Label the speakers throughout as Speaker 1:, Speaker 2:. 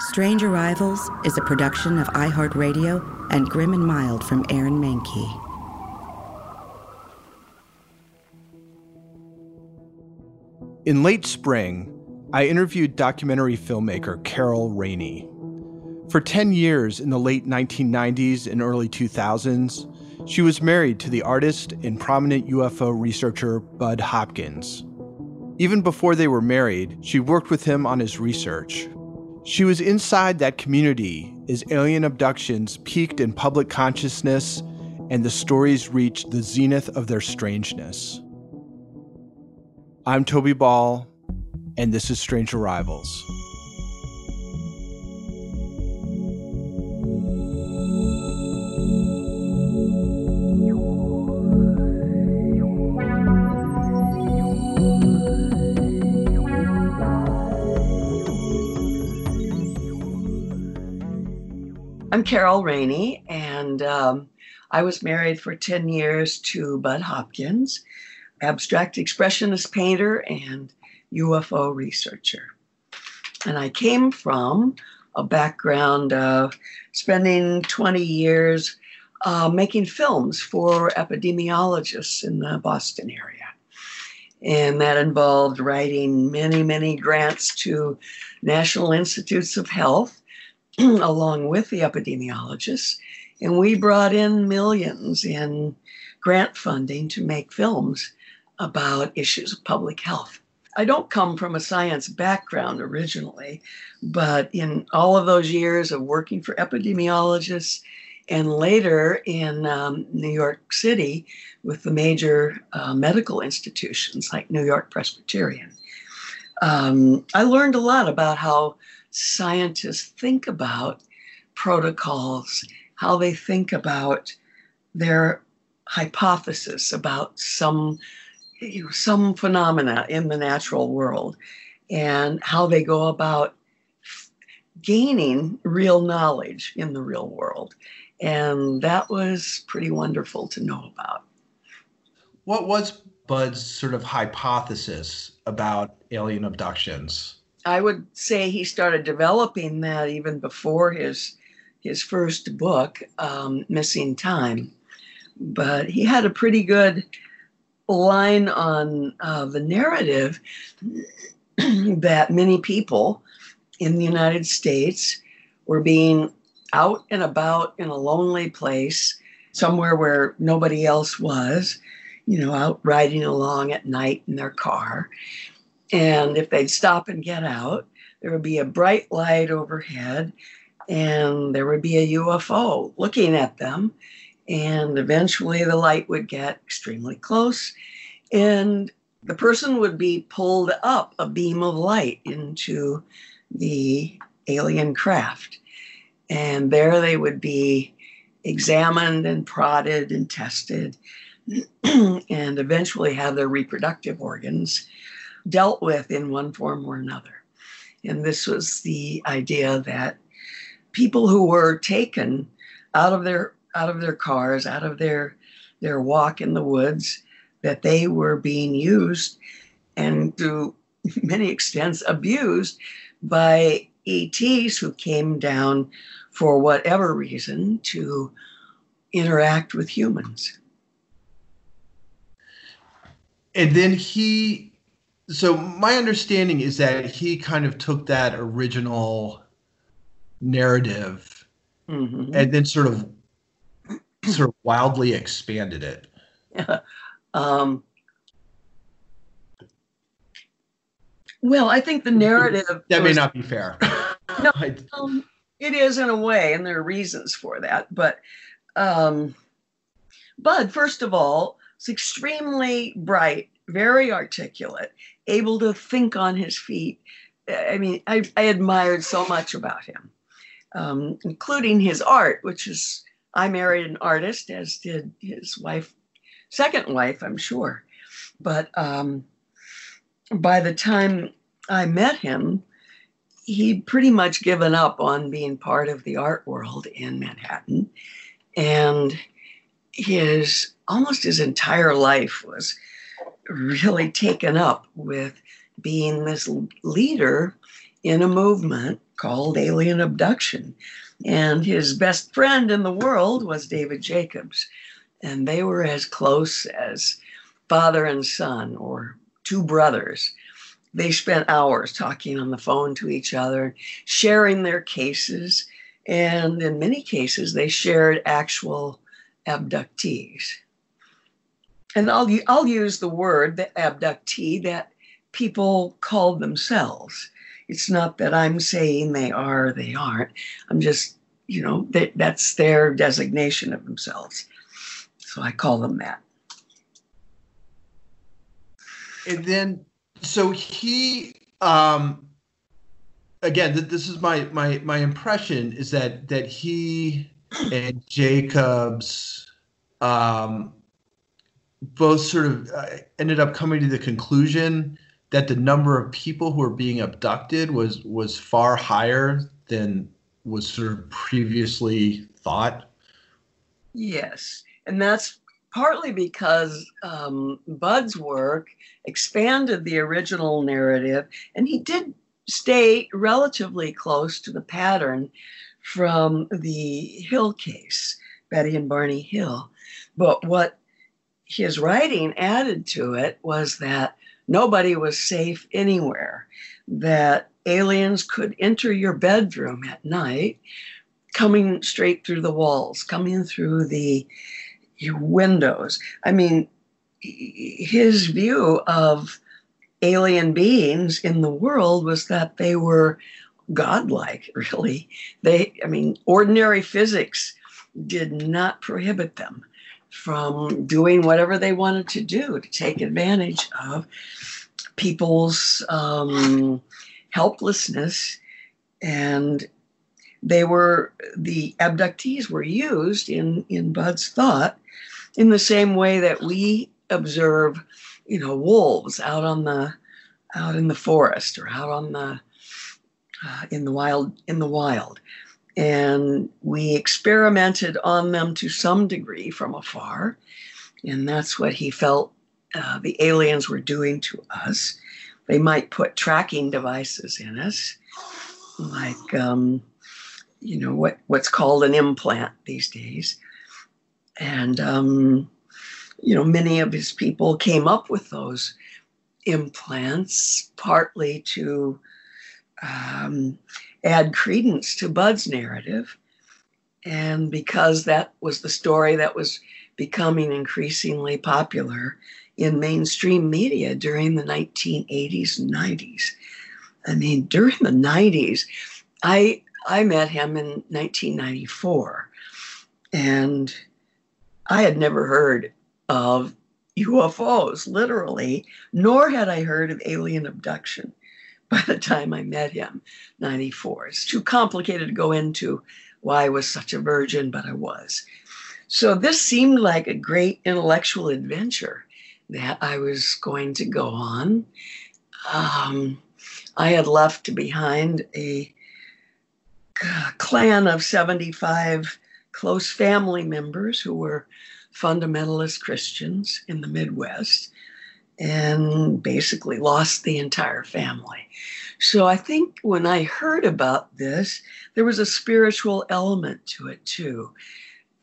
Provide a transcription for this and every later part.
Speaker 1: Strange Arrivals is a production of iHeartRadio and Grim and Mild from Aaron Mahnke.
Speaker 2: In late spring, I interviewed documentary filmmaker Carol Rainey. For 10 years in the late 1990s and early 2000s, she was married to the artist and prominent UFO researcher Budd Hopkins. Even before they were married, she worked with him on his research. She was inside that community as alien abductions peaked in public consciousness and the stories reached the zenith of their strangeness. I'm Toby Ball, and this is Strange Arrivals.
Speaker 3: I'm Carol Rainey, and um, I was married for 10 years to Budd Hopkins, abstract expressionist painter and UFO researcher. And I came from a background of spending 20 years uh, making films for epidemiologists in the Boston area. And that involved writing many, many grants to National Institutes of Health along with the epidemiologists. And we brought in millions in grant funding to make films about issues of public health. I don't come from a science background originally, but in all of those years of working for epidemiologists and later in um, New York City with the major uh, medical institutions like New York Presbyterian, um, I learned a lot about how scientists think about protocols, how they think about their hypothesis about some you know, some phenomena in the natural world and how they go about gaining real knowledge in the real world. And that was pretty wonderful to know about.
Speaker 2: What was Budd's sort of hypothesis about alien abductions?
Speaker 3: I would say he started developing that even before his his first book, um, Missing Time. But he had a pretty good line on uh, the narrative that many people in the United States were being out and about in a lonely place, somewhere where nobody else was, you know, out riding along at night in their car, and if they'd stop and get out, there would be a bright light overhead and there would be a UFO looking at them. And eventually the light would get extremely close and the person would be pulled up a beam of light into the alien craft. And there they would be examined and prodded and tested and eventually have their reproductive organs dealt with in one form or another. And this was the idea that people who were taken out of their out of their cars, out of their their walk in the woods, that they were being used and to many extents abused by ETs who came down for whatever reason to interact with humans.
Speaker 2: And then he so my understanding is that he kind of took that original narrative mm-hmm. and then sort of sort of wildly expanded it.
Speaker 3: Yeah. Um, well, I think the narrative
Speaker 2: that may not be fair.
Speaker 3: no, um, it is in a way, and there are reasons for that. But um, Budd, first of all, is extremely bright, very articulate, able to think on his feet I mean, I, I admired so much about him, um, including his art, which is, I married an artist, as did his wife, second wife, I'm sure. But um, by the time I met him, he'd pretty much given up on being part of the art world in Manhattan. And his almost his entire life was really taken up with being this leader in a movement called alien abduction. And his best friend in the world was David Jacobs. And they were as close as father and son or two brothers. They spent hours talking on the phone to each other, sharing their cases. And in many cases, they shared actual abductees. And I'll, I'll use the word, the abductee, that people call themselves. It's not that I'm saying they are or they aren't. I'm just, you know, that, that's their designation of themselves. So I call them that.
Speaker 2: And then, so he, um, again, this is my my my impression is that that he and Jacobs, um, both sort of uh, ended up coming to the conclusion that the number of people who are being abducted was was far higher than was sort of previously thought.
Speaker 3: Yes, and that's partly because um, Budd's work expanded the original narrative, and he did stay relatively close to the pattern from the Hill case, Betty and Barney Hill. But what his writing added to it was that nobody was safe anywhere, that aliens could enter your bedroom at night, coming straight through the walls, coming through the windows. I mean, his view of alien beings in the world was that they were godlike, really. They, I mean, ordinary physics did not prohibit them from doing whatever they wanted to do to take advantage of people's um, helplessness. And they were, the abductees were used in, in Budd's thought in the same way that we observe, you know, wolves out on the, out in the forest or out on the, uh, in the wild, in the wild and we experimented on them to some degree from afar. And that's what he felt uh, the aliens were doing to us. They might put tracking devices in us, like, um, you know, what, what's called an implant these days. And, um, you know, many of his people came up with those implants partly to um, add credence to Budd's narrative. And because that was the story that was becoming increasingly popular in mainstream media during the 1980s and 90s. I mean, during the 90s, I I met him in 1994, and I had never heard of UFOs, literally, nor had I heard of alien abduction by the time I met him, 94. It's too complicated to go into why I was such a virgin, but I was. So this seemed like a great intellectual adventure that I was going to go on. Um, I had left behind a clan of 75 close family members who were fundamentalist Christians in the Midwest and basically lost the entire family. So I think when I heard about this, there was a spiritual element to it too.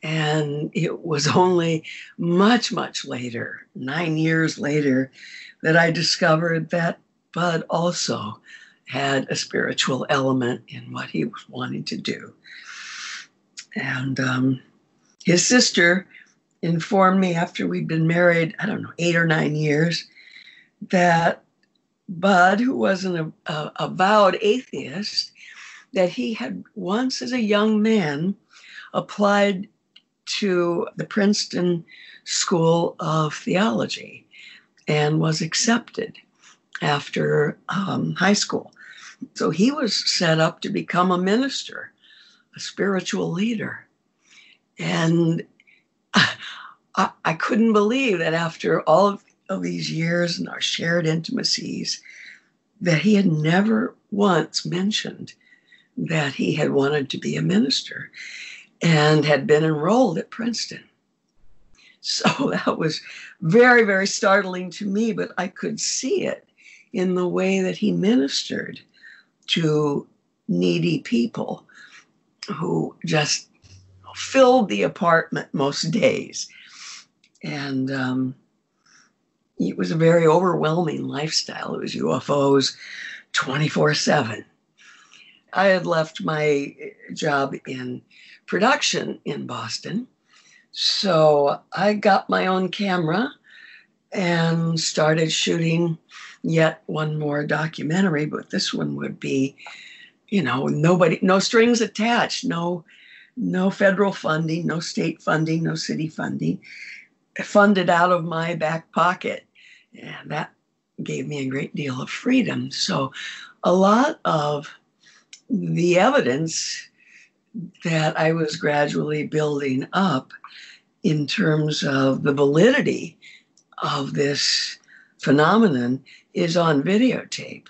Speaker 3: And it was only much, much later, nine years later, that I discovered that Budd also had a spiritual element in what he was wanting to do. And um, his sister informed me after we'd been married, I don't know, eight or nine years, that Budd, who was an a, avowed atheist, that he had once as a young man applied to the Princeton School of Theology and was accepted after um, high school. So he was set up to become a minister, a spiritual leader. And I, couldn't believe that after all of these years and our shared intimacies, that he had never once mentioned that he had wanted to be a minister and had been enrolled at Princeton. So that was very, very startling to me, but I could see it in the way that he ministered to needy people who just filled the apartment most days. And um, it was a very overwhelming lifestyle. It was UFOs 24 7. I had left my job in production in Boston. So I got my own camera and started shooting yet one more documentary, but this one would be, you know, nobody, no strings attached, no, no federal funding, no state funding, no city funding, funded out of my back pocket. And that gave me a great deal of freedom. So a lot of the evidence that I was gradually building up in terms of the validity of this phenomenon is on videotape.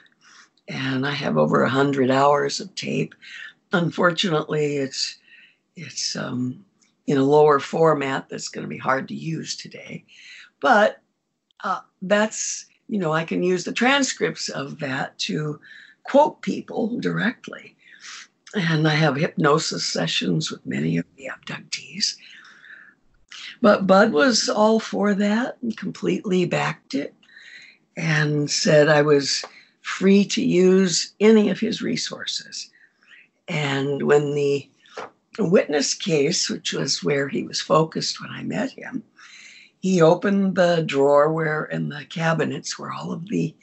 Speaker 3: And I have over a hundred hours of tape. Unfortunately, it's it's um, in a lower format that's going to be hard to use today. But uh, that's you know I can use the transcripts of that to quote people directly. And I have hypnosis sessions with many of the abductees. But Budd was all for that and completely backed it and said I was free to use any of his resources. And when the witness case, which was where he was focused when I met him, he opened the drawer where in the cabinets where all of the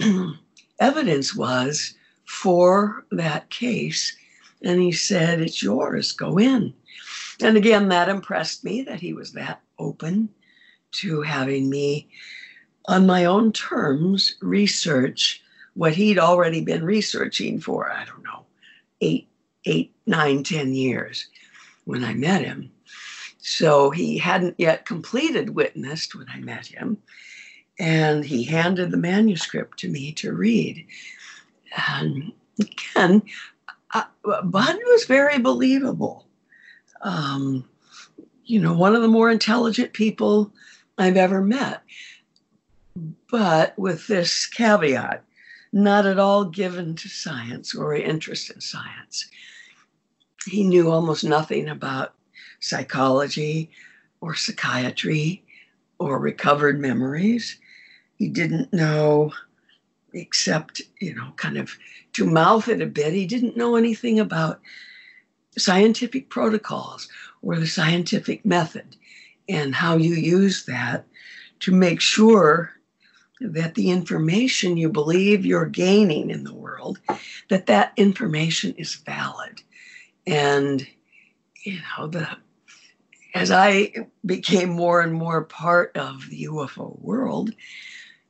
Speaker 3: evidence was for that case. And he said, It's yours, go in. And again, that impressed me that he was that open to having me, on my own terms, research what he'd already been researching for, I don't know, eight, eight, nine, ten years when I met him. So he hadn't yet completed Witnessed when I met him. And he handed the manuscript to me to read. And again, uh, Budd was very believable. Um, you know, one of the more intelligent people I've ever met. But with this caveat, not at all given to science or interest in science. He knew almost nothing about psychology or psychiatry or recovered memories. He didn't know except, you know, kind of to mouth it a bit. He didn't know anything about scientific protocols or the scientific method and how you use that to make sure that the information you believe you're gaining in the world that that information is valid and you know the as i became more and more part of the ufo world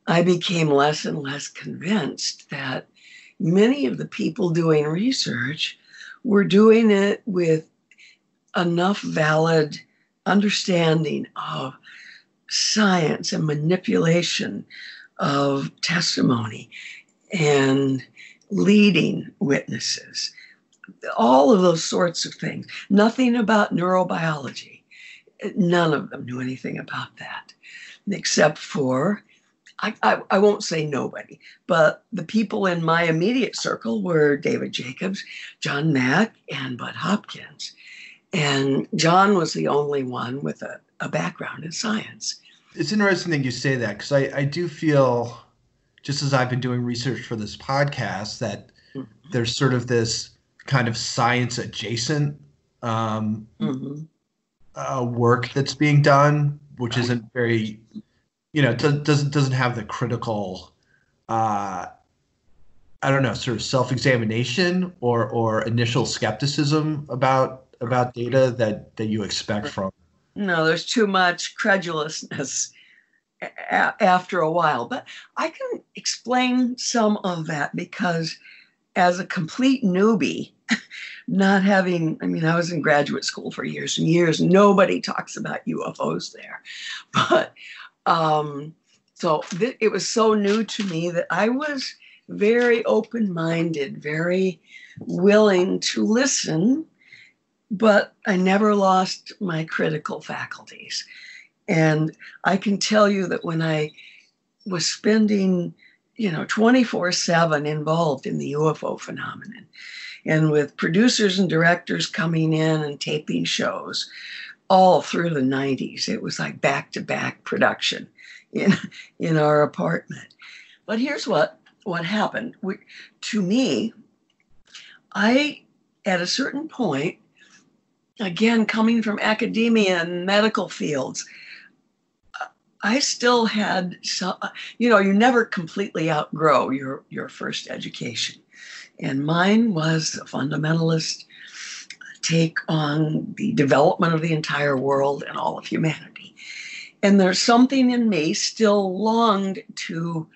Speaker 3: I became less and less convinced that many of the people doing research were doing it with enough valid understanding of science and manipulation of testimony and leading witnesses, all of those sorts of things. Nothing about neurobiology. None of them knew anything about that, except for I, I, I, won't say nobody, but the people in my immediate circle were David Jacobs, John Mack, and Budd Hopkins. And John was the only one with a, a background in science.
Speaker 2: It's interesting that you say that because I, I do feel, just as I've been doing research for this podcast, that mm-hmm. there's sort of this kind of science adjacent um, mm-hmm. uh, work that's being done, which isn't very you know doesn't doesn't have the critical uh i don't know sort of self-examination or or initial skepticism about about data that that you expect from
Speaker 3: no there's too much credulousness a- after a while but i can explain some of that because as a complete newbie, not having, I mean, I was in graduate school for years and years. Nobody talks about UFOs there. But um, so th- it was so new to me that I was very open minded, very willing to listen, but I never lost my critical faculties. And I can tell you that when I was spending, you know, 24 7 involved in the UFO phenomenon, and with producers and directors coming in and taping shows all through the 90s, it was like back to back production in, in our apartment. But here's what, what happened. We, to me, I, at a certain point, again, coming from academia and medical fields, I still had some, you know, you never completely outgrow your, your first education. And mine was a fundamentalist take on the development of the entire world and all of humanity. And there's something in me still longed to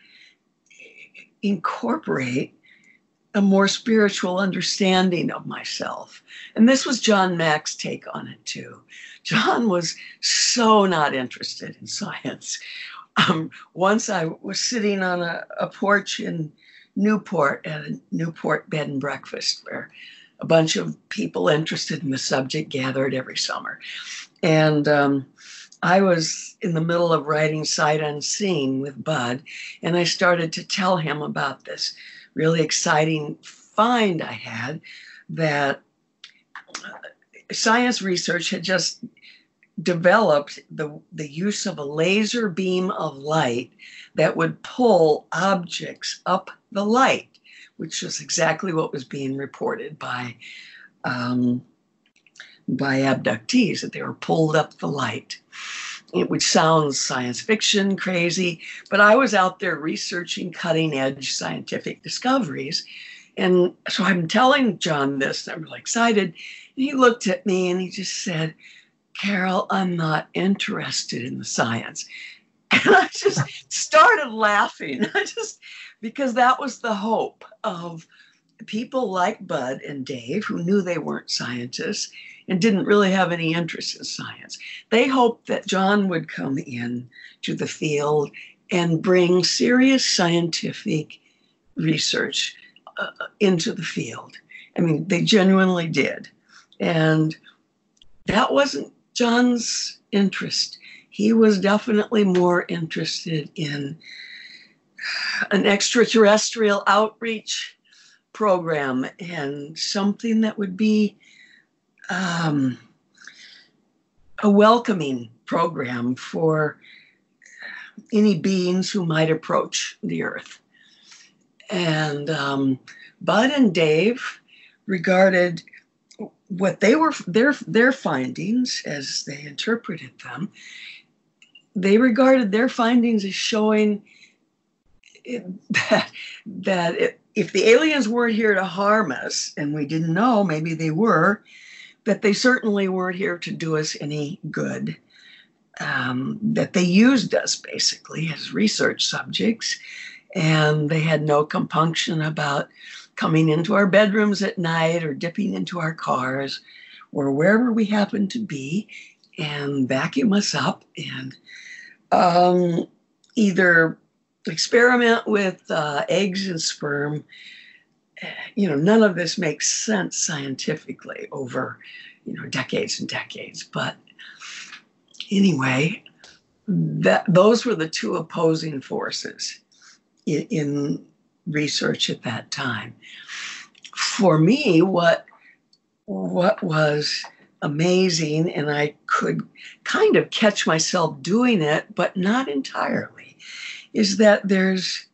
Speaker 3: incorporate a more spiritual understanding of myself. And this was John Mack's take on it too. John was so not interested in science. Um, once I was sitting on a, a porch in Newport at a Newport bed and breakfast where a bunch of people interested in the subject gathered every summer. And um, I was in the middle of writing Sight Unseen with Budd, and I started to tell him about this really exciting find I had that science research had just developed the, the use of a laser beam of light that would pull objects up the light, which was exactly what was being reported by um, by abductees that they were pulled up the light. It, which sounds science fiction crazy, but I was out there researching cutting edge scientific discoveries. And so I'm telling John this, and I'm really excited. And he looked at me and he just said, Carol, I'm not interested in the science. And I just started laughing. I just, because that was the hope of people like Budd and Dave, who knew they weren't scientists and didn't really have any interest in science. They hoped that John would come in to the field and bring serious scientific research uh, into the field. I mean, they genuinely did. And that wasn't John's interest. He was definitely more interested in an extraterrestrial outreach program and something that would be um, a welcoming program for any beings who might approach the earth. And um, Budd and Dave regarded what they were their their findings as they interpreted them they regarded their findings as showing that that it, if the aliens weren't here to harm us and we didn't know maybe they were that they certainly weren't here to do us any good. Um, that they used us basically as research subjects and they had no compunction about coming into our bedrooms at night or dipping into our cars or wherever we happen to be and vacuum us up and um, either experiment with uh, eggs and sperm. You know, none of this makes sense scientifically over, you know, decades and decades. But anyway, that those were the two opposing forces in, in research at that time. For me, what what was amazing, and I could kind of catch myself doing it, but not entirely, is that there's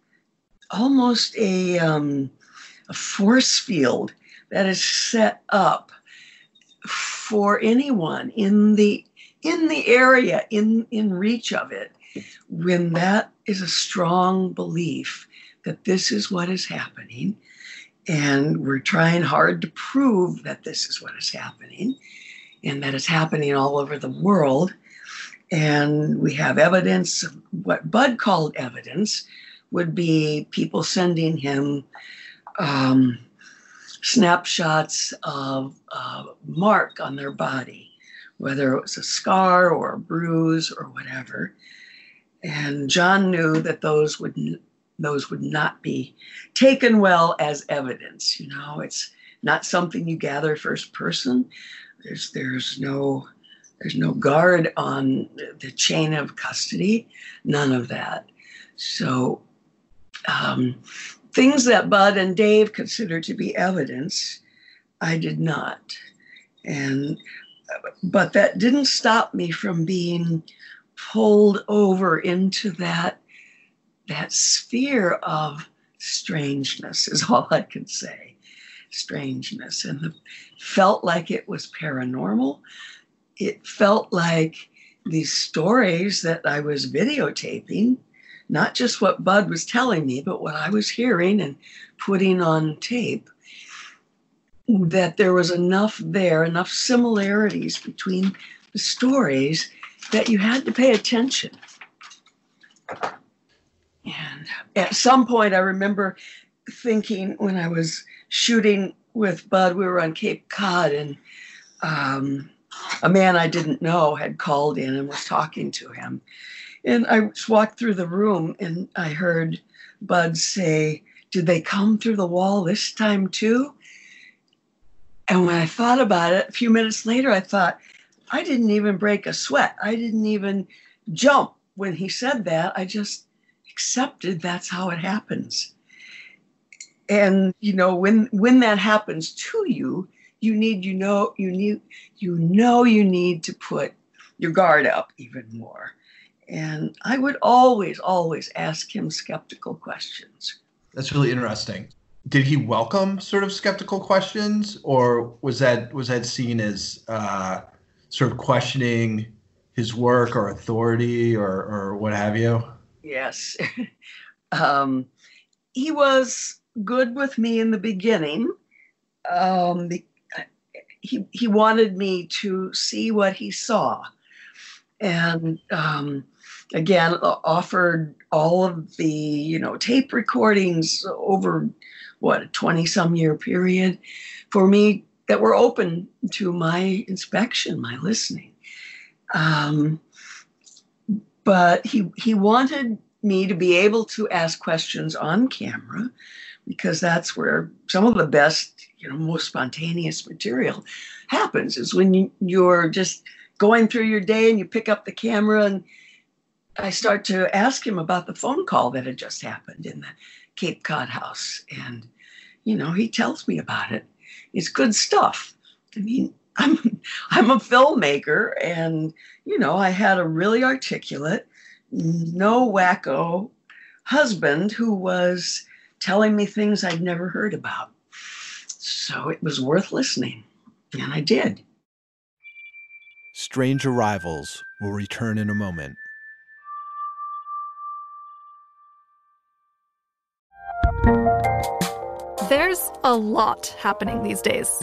Speaker 3: almost a, um, a force field that is set up for anyone in the in the area in in reach of it when that is a strong belief that this is what is happening. And we're trying hard to prove that this is what is happening and that it's happening all over the world. And we have evidence, what Budd called evidence would be people sending him um, snapshots of a mark on their body, whether it was a scar or a bruise or whatever. And John knew that those would those would not be taken well as evidence. You know, it's not something you gather first person. There's there's no there's no guard on the chain of custody, none of that. So um, things that Budd and Dave considered to be evidence, I did not. And but that didn't stop me from being pulled over into that that sphere of strangeness is all I can say. Strangeness. And the, felt like it was paranormal. It felt like these stories that I was videotaping not just what Budd was telling me, but what I was hearing and putting on tape, that there was enough there, enough similarities between the stories that you had to pay attention. And at some point, I remember thinking when I was shooting with Budd, we were on Cape Cod, and um, a man I didn't know had called in and was talking to him. And I walked through the room and I heard Budd say, Did they come through the wall this time too? And when I thought about it, a few minutes later, I thought, I didn't even break a sweat. I didn't even jump when he said that. I just accepted that's how it happens. And you know, when when that happens to you, you need you know you need you know you need to put your guard up even more and I would always, always ask him skeptical questions.
Speaker 2: That's really interesting. Did he welcome sort of skeptical questions, or was that was that seen as uh, sort of questioning his work or authority or or what have you?
Speaker 3: Yes, um, he was good with me in the beginning. Um, he he wanted me to see what he saw, and um, again offered all of the you know tape recordings over what a 20 some year period for me that were open to my inspection my listening. Um, but he he wanted me to be able to ask questions on camera because that's where some of the best you know most spontaneous material happens is when you, you're just going through your day and you pick up the camera and I start to ask him about the phone call that had just happened in the Cape Cod house. And, you know, he tells me about it. It's good stuff. I mean, I'm I'm a filmmaker and you know, I had a really articulate, no wacko husband who was telling me things I'd never heard about. So it was worth listening, and I did.
Speaker 2: Strange Arrivals will return in a moment.
Speaker 4: There's a lot happening these days.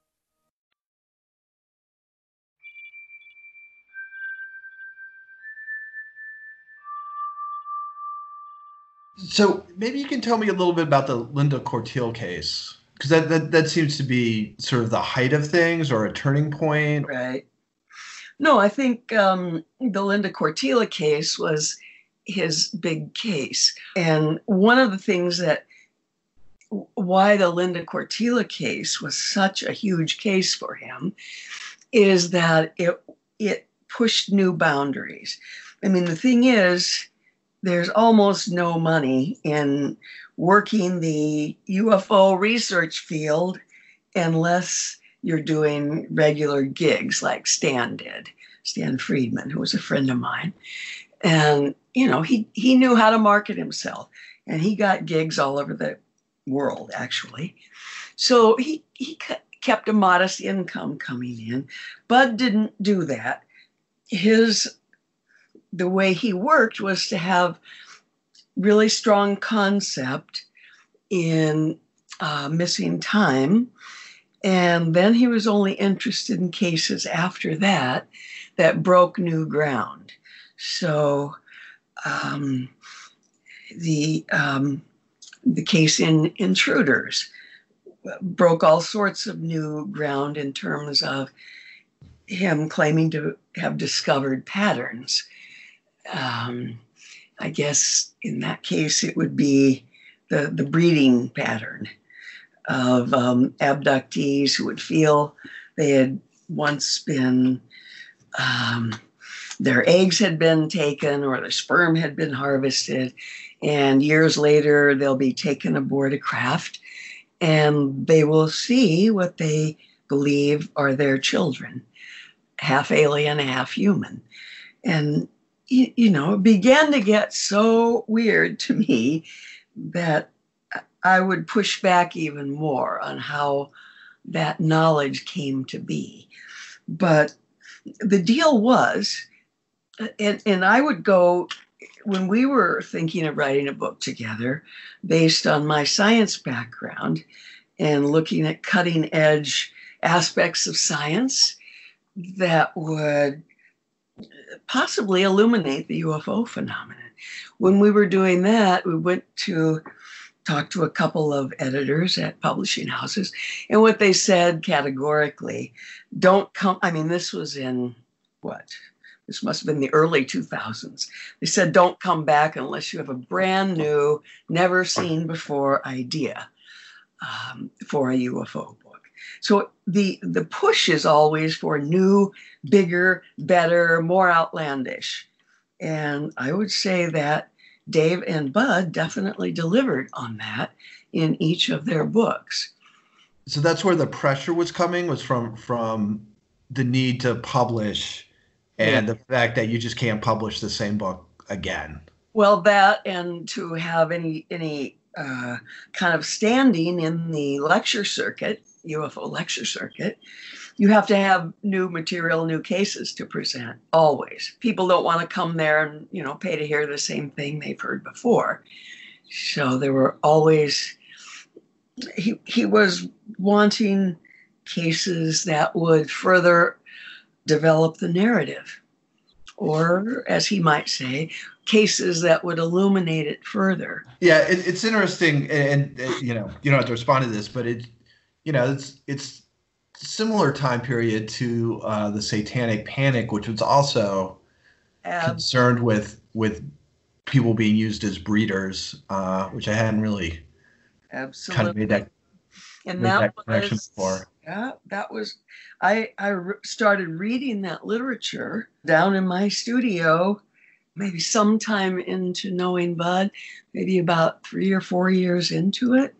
Speaker 2: So maybe you can tell me a little bit about the Linda Cortile case, because that, that that seems to be sort of the height of things or a turning point.
Speaker 3: Right. No, I think um, the Linda Cortile case was his big case, and one of the things that why the Linda Cortile case was such a huge case for him is that it it pushed new boundaries. I mean, the thing is, there's almost no money in working the UFO research field unless you're doing regular gigs like Stan did, Stan Friedman, who was a friend of mine. And, you know, he, he knew how to market himself and he got gigs all over the world, actually. So he, he kept a modest income coming in. Budd didn't do that. His the way he worked was to have really strong concept in uh, missing time. And then he was only interested in cases after that that broke new ground. So um, the um, the case in intruders broke all sorts of new ground in terms of him claiming to have discovered patterns um, I guess in that case it would be the, the breeding pattern of um, abductees who would feel they had once been, um, their eggs had been taken or their sperm had been harvested, and years later they'll be taken aboard a craft and they will see what they believe are their children, half alien, half human. And you, you know, it began to get so weird to me that I would push back even more on how that knowledge came to be. But the deal was, and, and I would go, when we were thinking of writing a book together based on my science background and looking at cutting edge aspects of science that would possibly illuminate the UFO phenomenon. When we were doing that, we went to talk to a couple of editors at publishing houses, and what they said categorically don't come. I mean, this was in what? This must have been the early 2000s. They said, don't come back unless you have a brand new, never seen before idea um, for a UFO so the the push is always for new, bigger, better, more outlandish. And I would say that Dave and Budd definitely delivered on that in each of their books.
Speaker 2: So that's where the pressure was coming was from from the need to publish and yeah. the fact that you just can't publish the same book again.
Speaker 3: Well, that and to have any any uh, kind of standing in the lecture circuit UFO lecture circuit, you have to have new material, new cases to present always. People don't want to come there and, you know, pay to hear the same thing they've heard before. So there were always he he was wanting cases that would further develop the narrative or as he might say cases that would illuminate it further
Speaker 2: yeah it, it's interesting and, and, you know you don't have to respond to this but it you know, it's it's similar time period to uh, the Satanic Panic, which was also concerned with with people being used as breeders, uh, which I hadn't really
Speaker 3: absolutely
Speaker 2: kind of made that
Speaker 3: and that, that connection was, before. Yeah, that was. I I re- started reading that literature down in my studio, maybe sometime into knowing Budd, maybe about three or four years into it,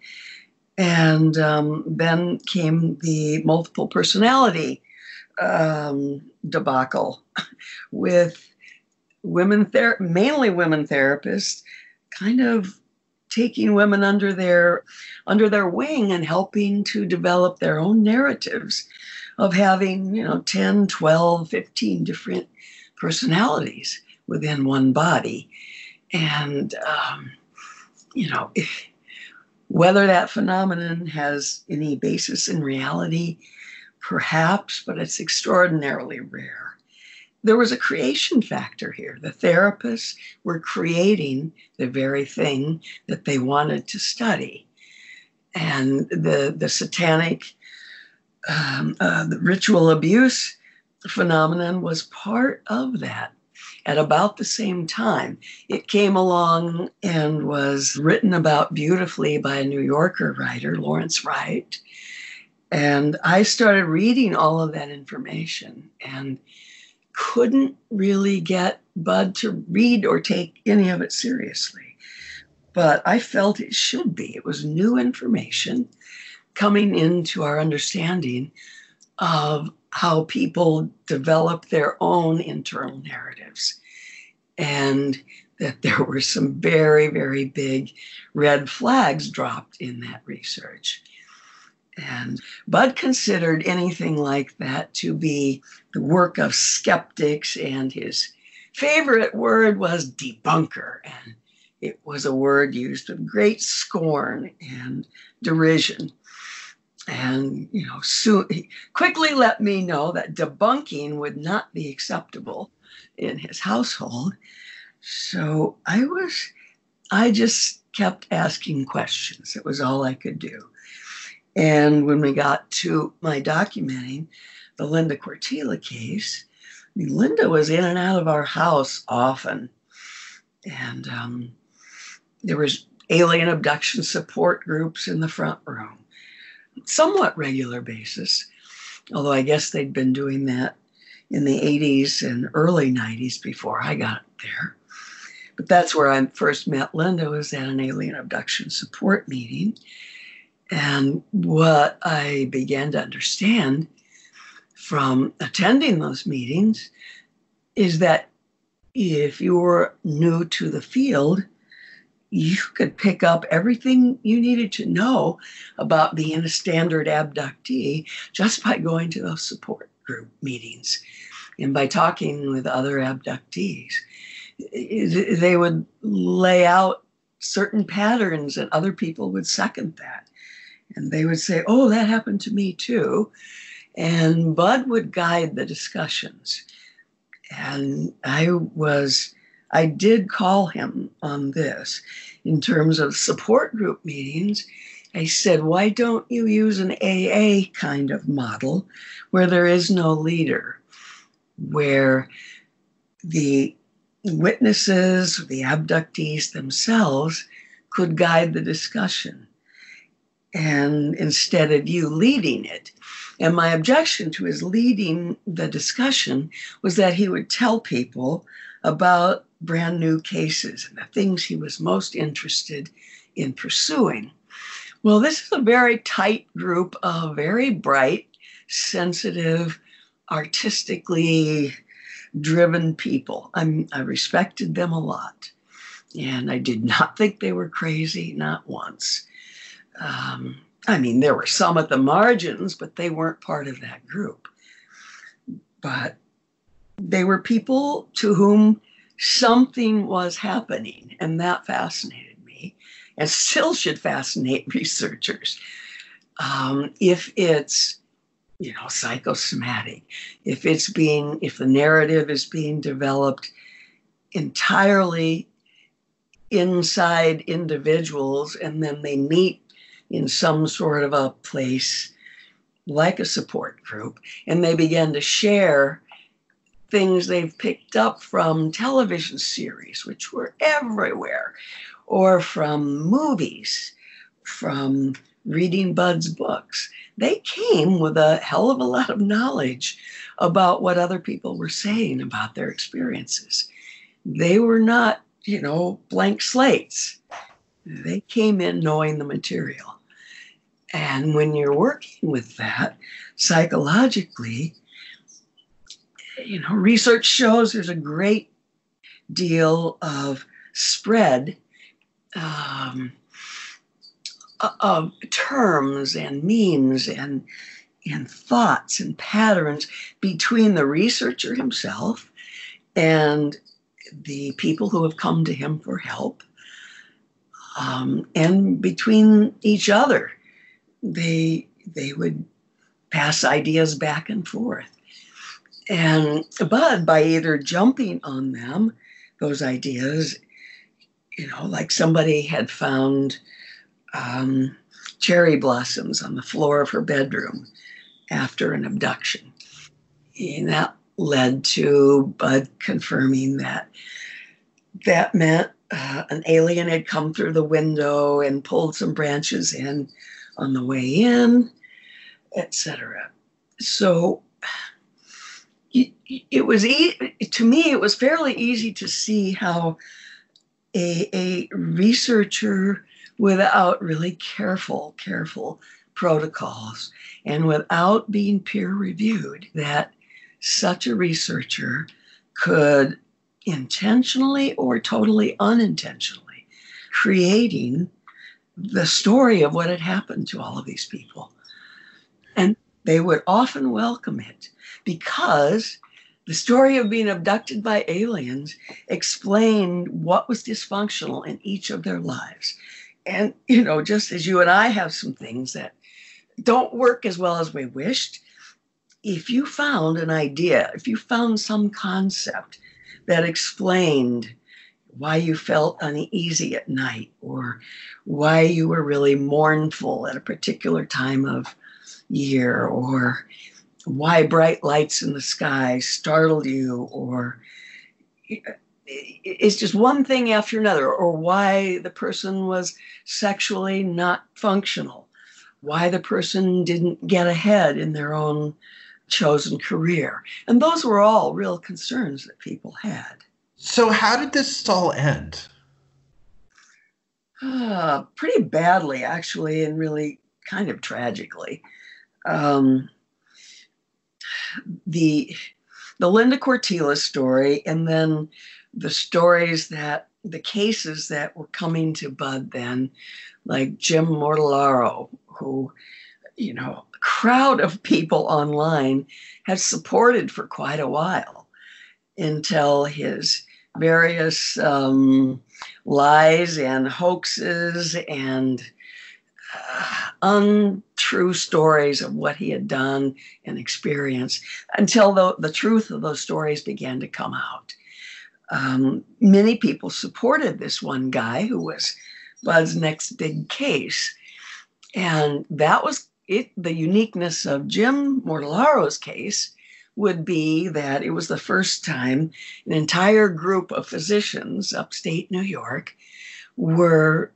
Speaker 3: and um, then came the multiple personality um, debacle with women, ther- mainly women therapists, kind of taking women under their under their wing and helping to develop their own narratives of having you know 10 12 15 different personalities within one body. And um, you know whether that phenomenon has any basis in reality, perhaps, but it's extraordinarily rare. there was a creation factor here. The therapists were creating the very thing that they wanted to study. And the, the satanic um, uh, the ritual abuse phenomenon was part of that at about the same time. It came along and was written about beautifully by a New Yorker writer, Lawrence Wright. And I started reading all of that information and couldn't really get Budd to read or take any of it seriously. But I felt it should be. It was new information coming into our understanding of how people develop their own internal narratives. And that there were some very, very big red flags dropped in that research. And Budd considered anything like that to be the work of skeptics, and his favorite word was debunker. And it was a word used with great scorn and derision and you know soon quickly let me know that debunking would not be acceptable in his household. So i was i just kept asking questions. It was all i could do. And when we got to my documenting the linda cortile case I mean, linda was in and out of our house often. And um, there was alien abduction support groups in the front room somewhat regular basis, although I guess they'd been doing that in the 80s and early 90s before I got there. But that's where I first met Linda was at an alien abduction support meeting. And what I began to understand from attending those meetings is that if you're new to the field, you could pick up everything you needed to know about being a standard abductee just by going to those support group meetings and by talking with other abductees. They would lay out certain patterns, and other people would second that. And they would say, Oh, that happened to me too. And Budd would guide the discussions. And I was I did call him on this in terms of support group meetings. I said, why don't you use an AA kind of model where there is no leader, where the witnesses, the abductees themselves could guide the discussion? And instead of you leading it. And my objection to his leading the discussion was that he would tell people about brand new cases and the things he was most interested in pursuing. Well, this is a very tight group of very bright, sensitive, artistically driven people. I'm, I respected them a lot. And I did not think they were crazy, not once. Um, I mean, there were some at the margins, but they weren't part of that group. But they were people to whom something was happening, and that fascinated me, and still should fascinate researchers. Um, if it's you know psychosomatic, if it's being if the narrative is being developed entirely inside individuals, and then they meet in some sort of a place like a support group, and they begin to share things they've picked up from television series, which were everywhere, or from movies, from reading Budd's books. They came with a hell of a lot of knowledge about what other people were saying about their experiences. They were not, you know, blank slates. They came in knowing the material. And when you're working with that psychologically, you know, research shows there's a great deal of spread um, of terms and memes and and thoughts and patterns between the researcher himself and the people who have come to him for help um, and between each other they they would pass ideas back and forth And Budd, by either jumping on them, those ideas, you know, like somebody had found um, cherry blossoms on the floor of her bedroom after an abduction. And that led to Budd confirming that that meant uh, an alien had come through the window and pulled some branches in on the way in, etc. So it, was e- to me it was fairly easy to see how a, a researcher without really careful careful protocols and without being peer reviewed that such a researcher could intentionally or totally unintentionally creating the story of what had happened to all of these people. And they would often welcome it because the story of being abducted by aliens explained what was dysfunctional in each of their lives. And, you know, just as you and I have some things that don't work as well as we wished, if you found an idea, if you found some concept that explained why you felt uneasy at night or why you were really mournful at a particular time of year or why bright lights in the sky startled you or it's just one thing after another or why the person was sexually not functional why the person didn't get ahead in their own chosen career. And those were all real concerns that people had.
Speaker 5: So how did this all end?
Speaker 3: Uh, pretty badly actually and really kind of tragically. Um, the the Linda Cortile story, and then the stories that the cases that were coming to Budd then, like Jim Mortellaro, who, you know, a crowd of people online had supported for quite a while until his various um, lies and hoaxes and untrue stories of what he had done and experienced until the, the truth of those stories began to come out. Um, many people supported this one guy who was Budd's next big case. And that was it. The uniqueness of Jim Mortellaro's case would be that it was the first time an entire group of physicians upstate New York were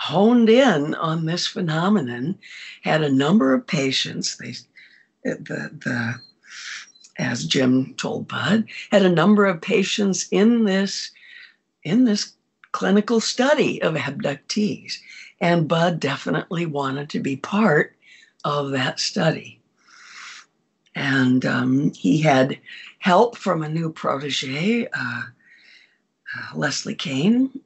Speaker 3: honed in on this phenomenon, had a number of patients. They, the, the, as Jim told Budd, had a number of patients in this, in this clinical study of abductees. And Budd definitely wanted to be part of that study. And um, he had help from a new protege, uh, uh, Leslie Kane,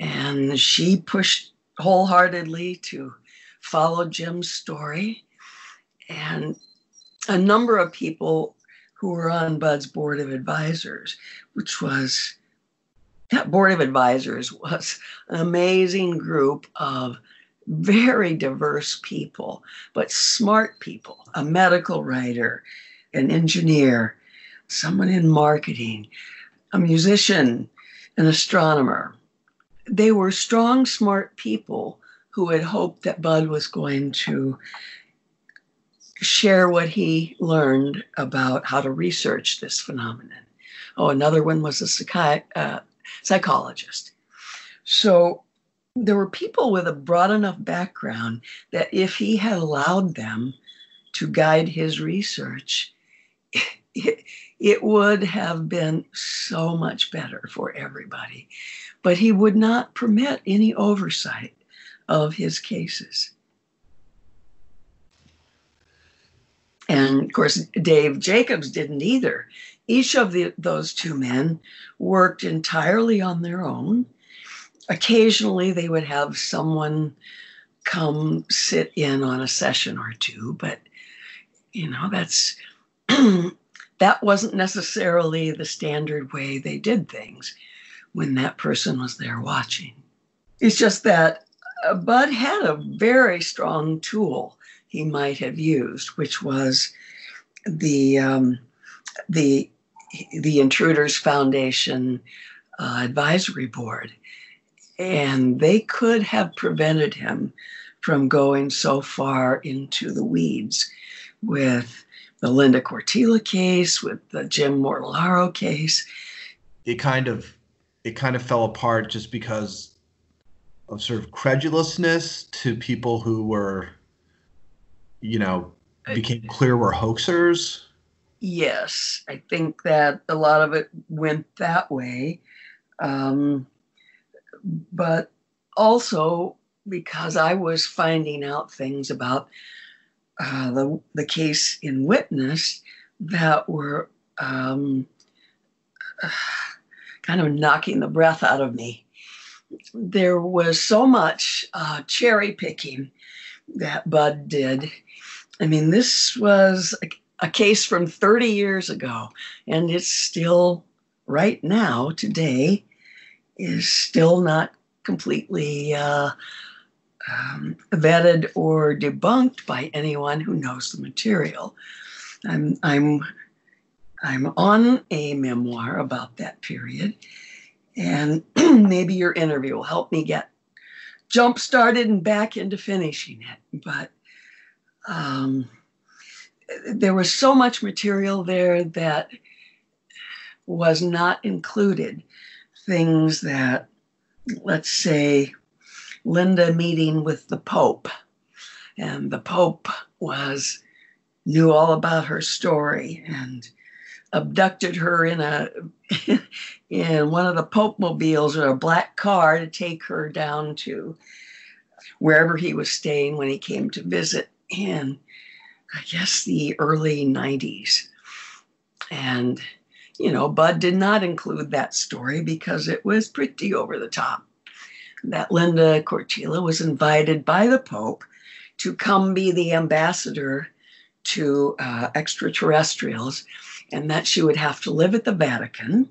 Speaker 3: and she pushed wholeheartedly to follow Jim's story. And a number of people who were on Budd's board of advisors, which was that board of advisors was an amazing group of very diverse people, but smart people, a medical writer, an engineer, someone in marketing, a musician, an astronomer, they were strong, smart people who had hoped that Budd was going to share what he learned about how to research this phenomenon. Oh, another one was a psychi- uh, psychologist. So there were people with a broad enough background that if he had allowed them to guide his research, it, it would have been so much better for everybody but he would not permit any oversight of his cases. And of course, Dave Jacobs didn't either. Each of the, those two men worked entirely on their own. Occasionally, they would have someone come sit in on a session or two, but you know, that's that wasn't necessarily the standard way they did things when that person was there watching. It's just that uh, Budd had a very strong tool he might have used, which was the um, the the Intruders Foundation uh, advisory board, and they could have prevented him from going so far into the weeds with the Linda Cortile case, with the Jim Mortellaro case.
Speaker 5: It kind of it kind of fell apart just because of sort of credulousness to people who were, you know, became clear were hoaxers.
Speaker 3: Yes, I think that a lot of it went that way. Um, but also because I was finding out things about uh, the, the case in Witness that were um, kind of knocking the breath out of me. There was so much uh, cherry picking that Budd did. I mean, this was a, a case from 30 years ago, and it's still right now, today, is still not completely uh, um, vetted or debunked by anyone who knows the material. I'm, I'm, I'm on a memoir about that period, and maybe your interview will help me get jump started and back into finishing it. But um, there was so much material there that was not included. Things that, let's say, Linda meeting with the Pope, and the Pope was knew all about her story and abducted her in a in one of the Pope mobiles or a black car to take her down to wherever he was staying when he came to visit in I guess the early 90s. And you know, Budd did not include that story because it was pretty over the top that Linda Cortile was invited by the Pope to come be the ambassador to uh, extraterrestrials and that she would have to live at the Vatican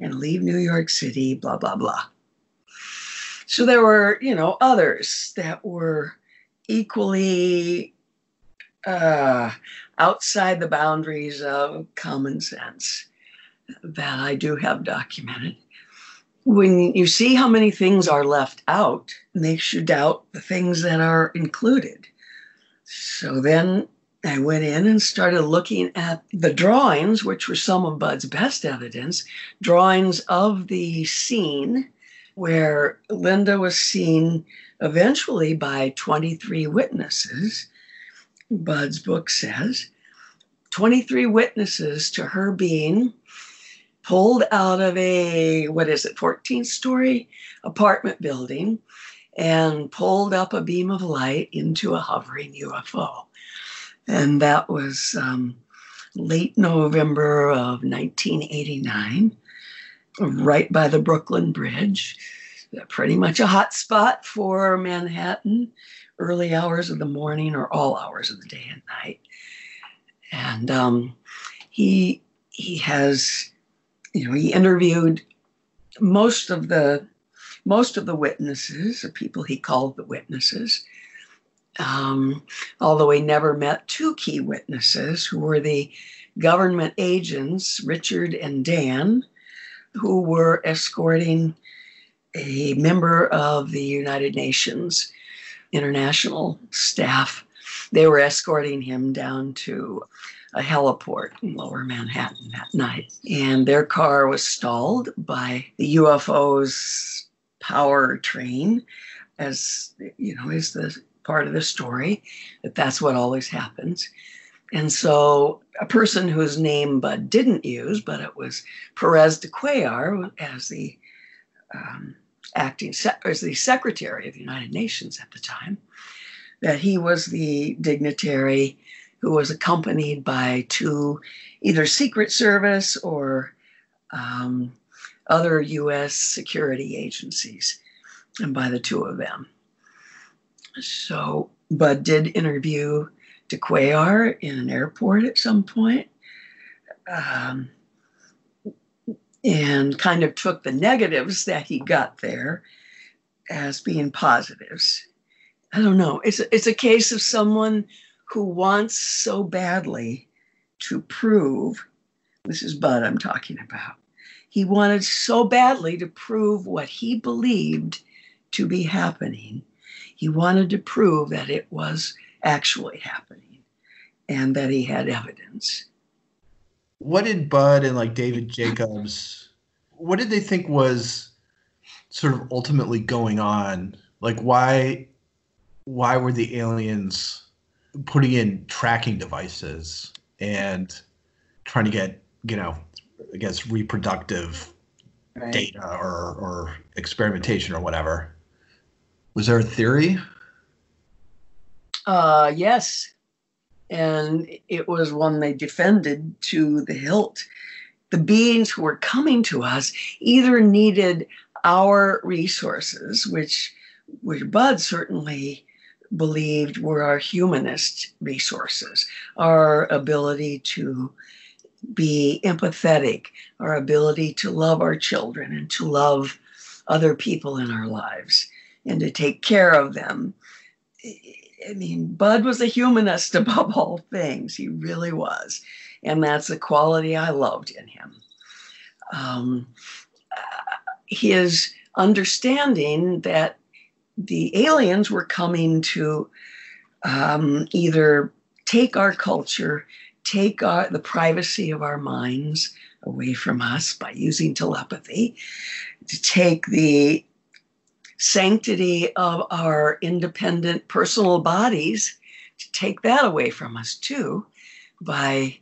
Speaker 3: and leave New York City, blah, blah, blah. So there were, you know, others that were equally uh, outside the boundaries of common sense that I do have documented when you see how many things are left out, makes you doubt the things that are included. So then I went in and started looking at the drawings, which were some of Budd's best evidence, drawings of the scene where Linda was seen eventually by 23 witnesses. Budd's book says 23 witnesses to her being pulled out of a, what is it, 14 story apartment building and pulled up a beam of light into a hovering UFO. And that was um, late November of 1989, right by the Brooklyn Bridge. Pretty much a hot spot for Manhattan, early hours of the morning or all hours of the day and night. And um, he he has you know, he interviewed most of the most of the witnesses, or people he called the witnesses. Um, although he never met two key witnesses, who were the government agents, Richard and Dan, who were escorting a member of the United Nations international staff. They were escorting him down to a heliport in lower Manhattan that night. And their car was stalled by the UFO's power train, as you know, is the part of the story that that's what always happens. And so a person whose name Budd didn't use, but it was Perez de Cuellar as the um, acting as the secretary of the United Nations at the time, that he was the dignitary who was accompanied by two either Secret Service or um, other U.S. security agencies, and by the two of them. So Budd did interview de Cuellar in an airport at some point, um, and kind of took the negatives that he got there as being positives. I don't know. It's a, it's a case of someone who wants so badly to prove This is Budd I'm talking about. He wanted so badly to prove what he believed to be happening. He wanted to prove that it was actually happening and that he had evidence.
Speaker 2: What did Budd and like David Jacobs, what did they think was sort of ultimately going on? Like why why were the aliens putting in tracking devices and trying to get, you know, I guess reproductive right. data or or experimentation or whatever? Was there a theory?
Speaker 3: Uh, yes. And it was one they defended to the hilt. The beings who were coming to us either needed our resources, which, which Budd certainly believed were our humanist resources, our ability to be empathetic, our ability to love our children and to love other people in our lives and to take care of them. I mean, Budd was a humanist above all things. He really was. And that's the quality I loved in him. Um, his understanding that the aliens were coming to um, either take our culture, take our, the privacy of our minds away from us by using telepathy, to take the sanctity of our independent personal bodies to take that away from us too by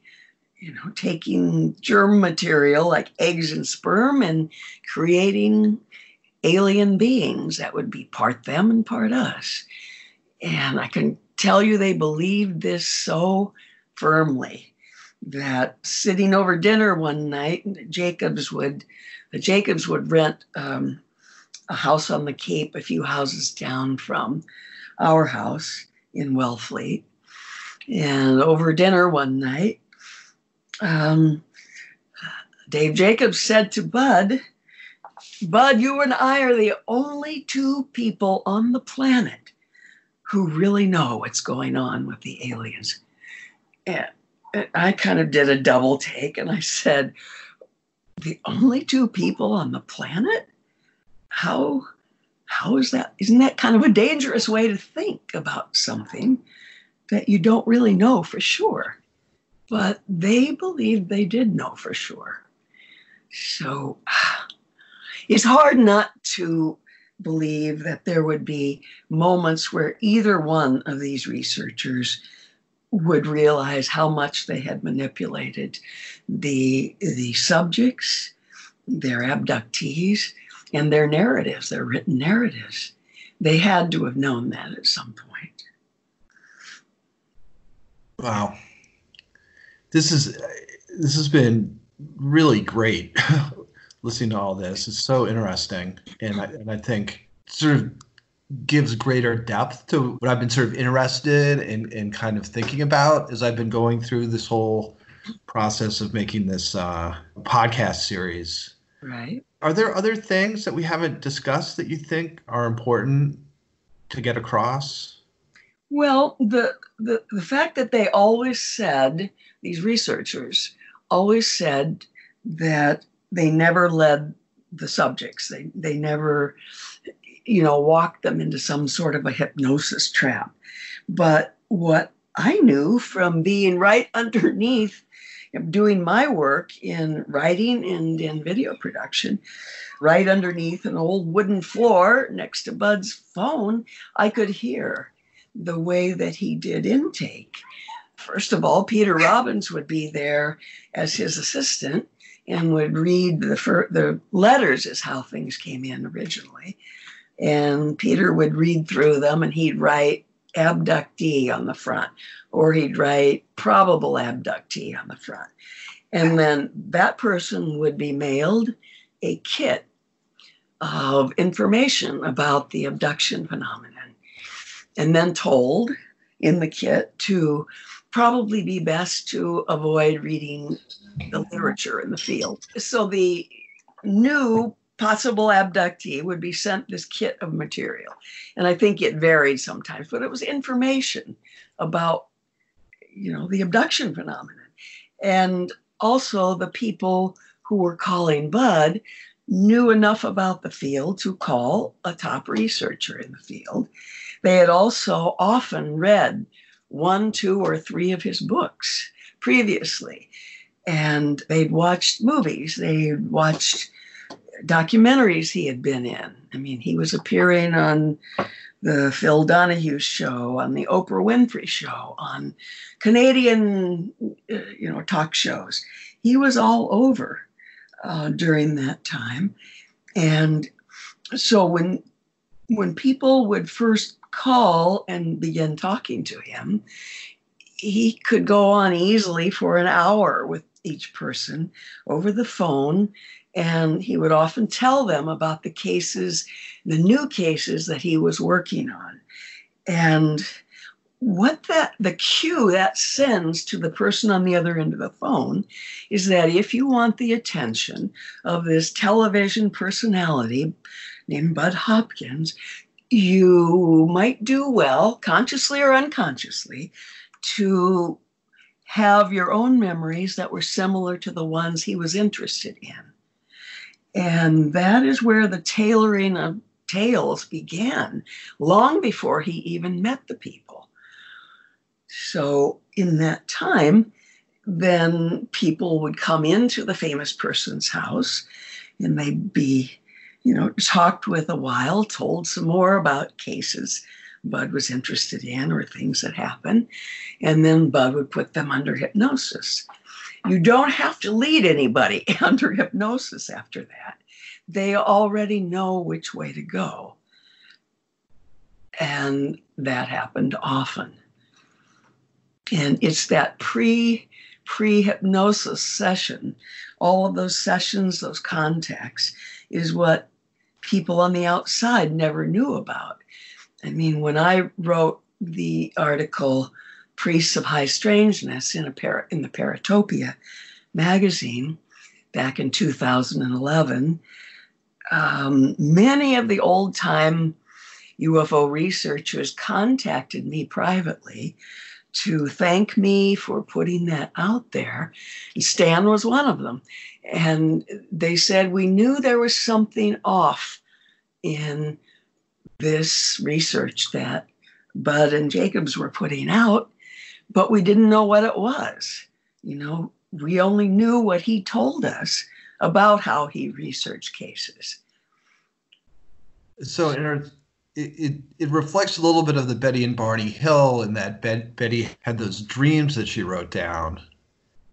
Speaker 3: you know taking germ material like eggs and sperm and creating alien beings that would be part them and part us. And i can tell you they believed this so firmly that sitting over dinner one night jacobs would the jacobs would rent um, a house on the Cape, a few houses down from our house in Wellfleet. And over dinner one night, um, Dave Jacobs said to Budd, Budd, you and I are the only two people on the planet who really know what's going on with the aliens. And I kind of did a double take and I said, The only two people on the planet? How how is that isn't that kind of a dangerous way to think about something that you don't really know for sure? But they believed they did know for sure. So it's hard not to believe that there would be moments where either one of these researchers would realize how much they had manipulated the the subjects their abductees and their narratives, their written narratives. They had to have known that at some point.
Speaker 2: Wow. This is this has been really great listening to all this. It's so interesting and I, and I think sort of gives greater depth to what I've been sort of interested in in kind of thinking about as I've been going through this whole process of making this uh, podcast series.
Speaker 3: Right
Speaker 2: are there other things that we haven't discussed that you think are important to get across?
Speaker 3: Well, the, the, the fact that they always said, these researchers always said that they never led the subjects. They, they never, you know, walked them into some sort of a hypnosis trap. But what I knew from being right underneath doing my work in writing mm-hmm. and in video production, right underneath an old wooden floor next to Budd's phone, I could hear the way that he did intake. First of all, Peter Robbins would be there as his assistant and would read the, the letters, is how things came in originally. And Peter would read through them and he'd write abductee on the front, or he'd write probable abductee on the front. And then that person would be mailed a kit of information about the abduction phenomenon, and then told in the kit to probably be best to avoid reading the literature in the field. So the new possible abductee would be sent this kit of material. And I think it varied sometimes, but it was information about, you know, the abduction phenomenon. And also, the people who were calling Budd knew enough about the field to call a top researcher in the field. They had also often read one, two, or three of his books previously. And they'd watched movies, they'd watched documentaries he had been in. I mean, he was appearing on the Phil Donahue show, on the Oprah Winfrey show, on Canadian, uh, you know, talk shows. He was all over uh, during that time, and so when when people would first call and begin talking to him, he could go on easily for an hour with each person over the phone. And he would often tell them about the cases, the new cases that he was working on. And what that the cue that sends to the person on the other end of the phone is that if you want the attention of this television personality named Budd Hopkins, you might do well, consciously or unconsciously, to have your own memories that were similar to the ones he was interested in. And that is where the tailoring of tales began, long before he even met the people. So, in that time, then people would come into the famous person's house and they'd be, you know, talked with a while, told some more about cases Budd was interested in or things that happened. And then Budd would put them under hypnosis. You don't have to lead anybody under hypnosis after that. They already know which way to go. And that happened often. And it's that pre pre hypnosis session, all of those sessions, those contacts, is what people on the outside never knew about. I mean, when I wrote the article Priests of High Strangeness in, a para, in the Paratopia magazine back in 2011, um, many of the old time UFO researchers contacted me privately to thank me for putting that out there. And Stan was one of them. And they said, We knew there was something off in this research that Budd and Jacobs were putting out, but we didn't know what it was. You know, we only knew what he told us about how he researched cases.
Speaker 5: So it, it, it reflects a little bit of the Betty and Barney Hill in that Betty had those dreams that she wrote down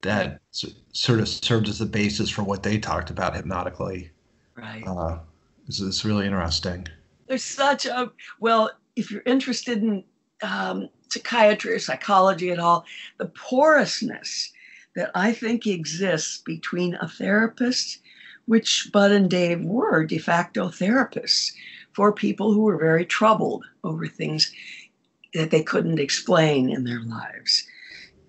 Speaker 5: that sort of served as the basis for what they talked about hypnotically.
Speaker 3: Right.
Speaker 5: Uh, this is really interesting
Speaker 3: there's such a well if you're interested in um, psychiatry or psychology at all the porousness that i think exists between a therapist which budd and dave were de facto therapists for people who were very troubled over things that they couldn't explain in their lives.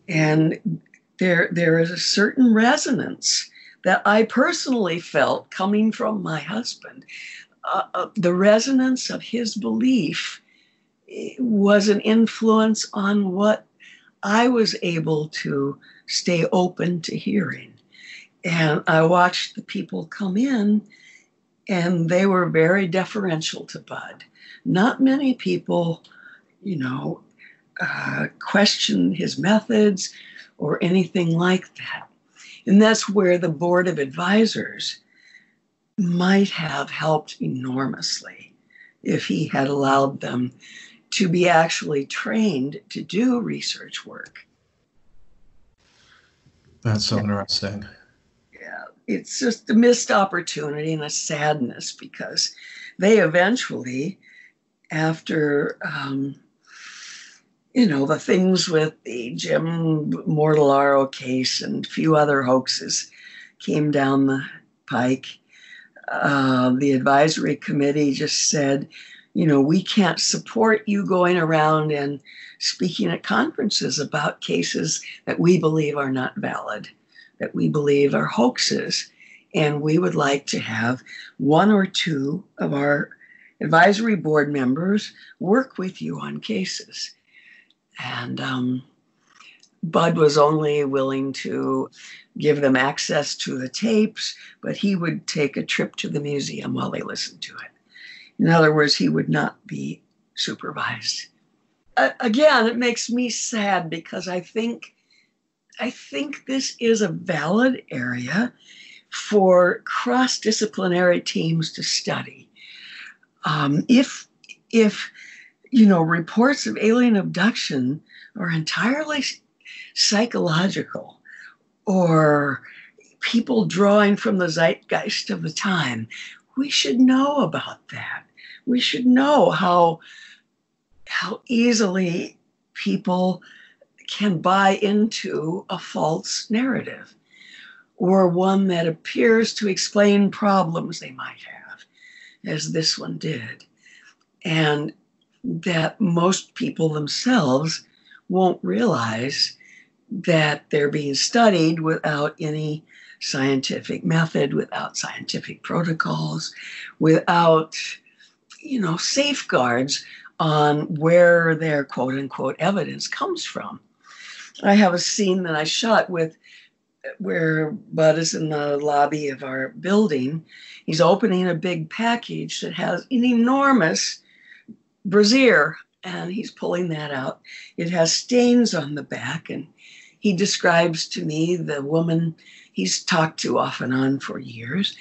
Speaker 3: And there there is a certain resonance that i personally felt coming from my husband uh, uh, the resonance of his belief was an influence on what I was able to stay open to hearing. And I watched the people come in, and they were very deferential to Budd. Not many people, you know, uh, questioned his methods or anything like that. And that's where the board of advisors might have helped enormously if he had allowed them to be actually trained to do research work.
Speaker 5: That's so interesting.
Speaker 3: Yeah, it's just a missed opportunity and a sadness because they eventually, after um, you know the things with the Jim Mortellaro case and a few other hoaxes came down the pike, uh, the advisory committee just said, you know, we can't support you going around and speaking at conferences about cases that we believe are not valid, that we believe are hoaxes. And we would like to have one or two of our advisory board members work with you on cases. And um, Budd was only willing to give them access to the tapes, but he would take a trip to the museum while they listened to it. In other words, he would not be supervised. Uh, again, it makes me sad because I think I think this is a valid area for cross-disciplinary teams to study. Um, if if you know reports of alien abduction are entirely psychological or people drawing from the zeitgeist of the time, we should know about that. We should know how how easily people can buy into a false narrative or one that appears to explain problems they might have, as this one did. And that most people themselves won't realize that they're being studied without any scientific method, without scientific protocols, without, you know, safeguards on where their quote unquote evidence comes from. I have a scene that I shot with where Budd is in the lobby of our building. He's opening a big package that has an enormous brassiere and he's pulling that out. It has stains on the back, and he describes to me the woman he's talked to off and on for years.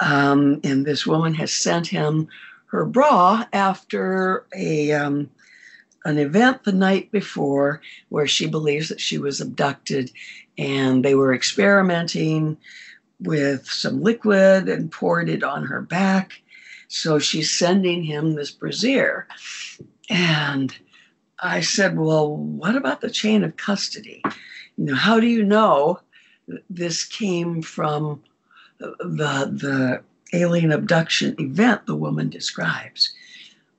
Speaker 3: Um, and this woman has sent him her bra after a um, an event the night before where she believes that she was abducted and they were experimenting with some liquid and poured it on her back. So she's sending him this brassiere. And I said, Well, what about the chain of custody? You know, how do you know this came from the, the alien abduction event the woman describes?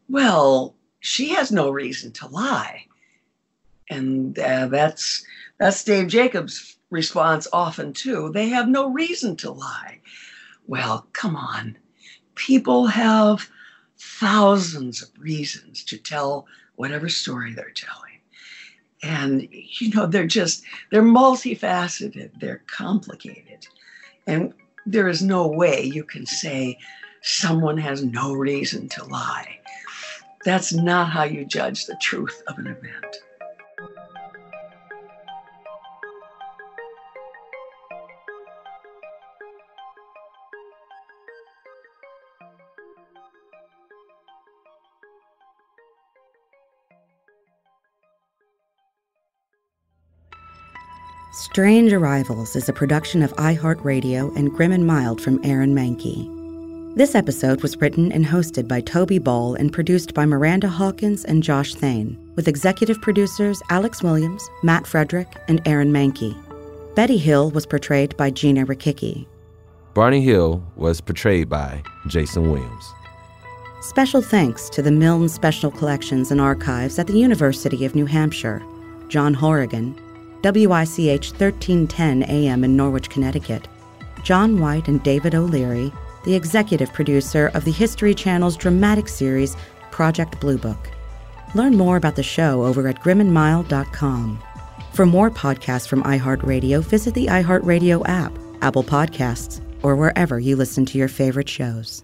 Speaker 3: Well, she has no reason to lie. And uh, that's that's Dave Jacobs' response often too. They have no reason to lie. Well, come on. People have thousands of reasons to tell whatever story they're telling. And, you know, they're just, they're multifaceted, they're complicated. And there is no way you can say someone has no reason to lie. That's not how you judge the truth of an event.
Speaker 1: Strange Arrivals is a production of iHeartRadio and Grim and Mild from Aaron Mahnke. This episode was written and hosted by Toby Ball and produced by Miranda Hawkins and Josh Thane, with executive producers Alex Williams, Matt Frederick, and Aaron Mahnke. Betty Hill was portrayed by Gina Rikicki.
Speaker 6: Barney Hill was portrayed by Jason Williams.
Speaker 1: Special thanks to the Milne Special Collections and Archives at the University of New Hampshire, John Horrigan, WICH 1310 AM in Norwich, Connecticut, John White and David O'Leary, the executive producer of the History Channel's dramatic series Project Blue Book. Learn more about the show over at grimandmild.com. For more podcasts from iHeartRadio, visit the iHeartRadio app, Apple Podcasts, or wherever you listen to your favorite shows.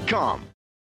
Speaker 7: Come.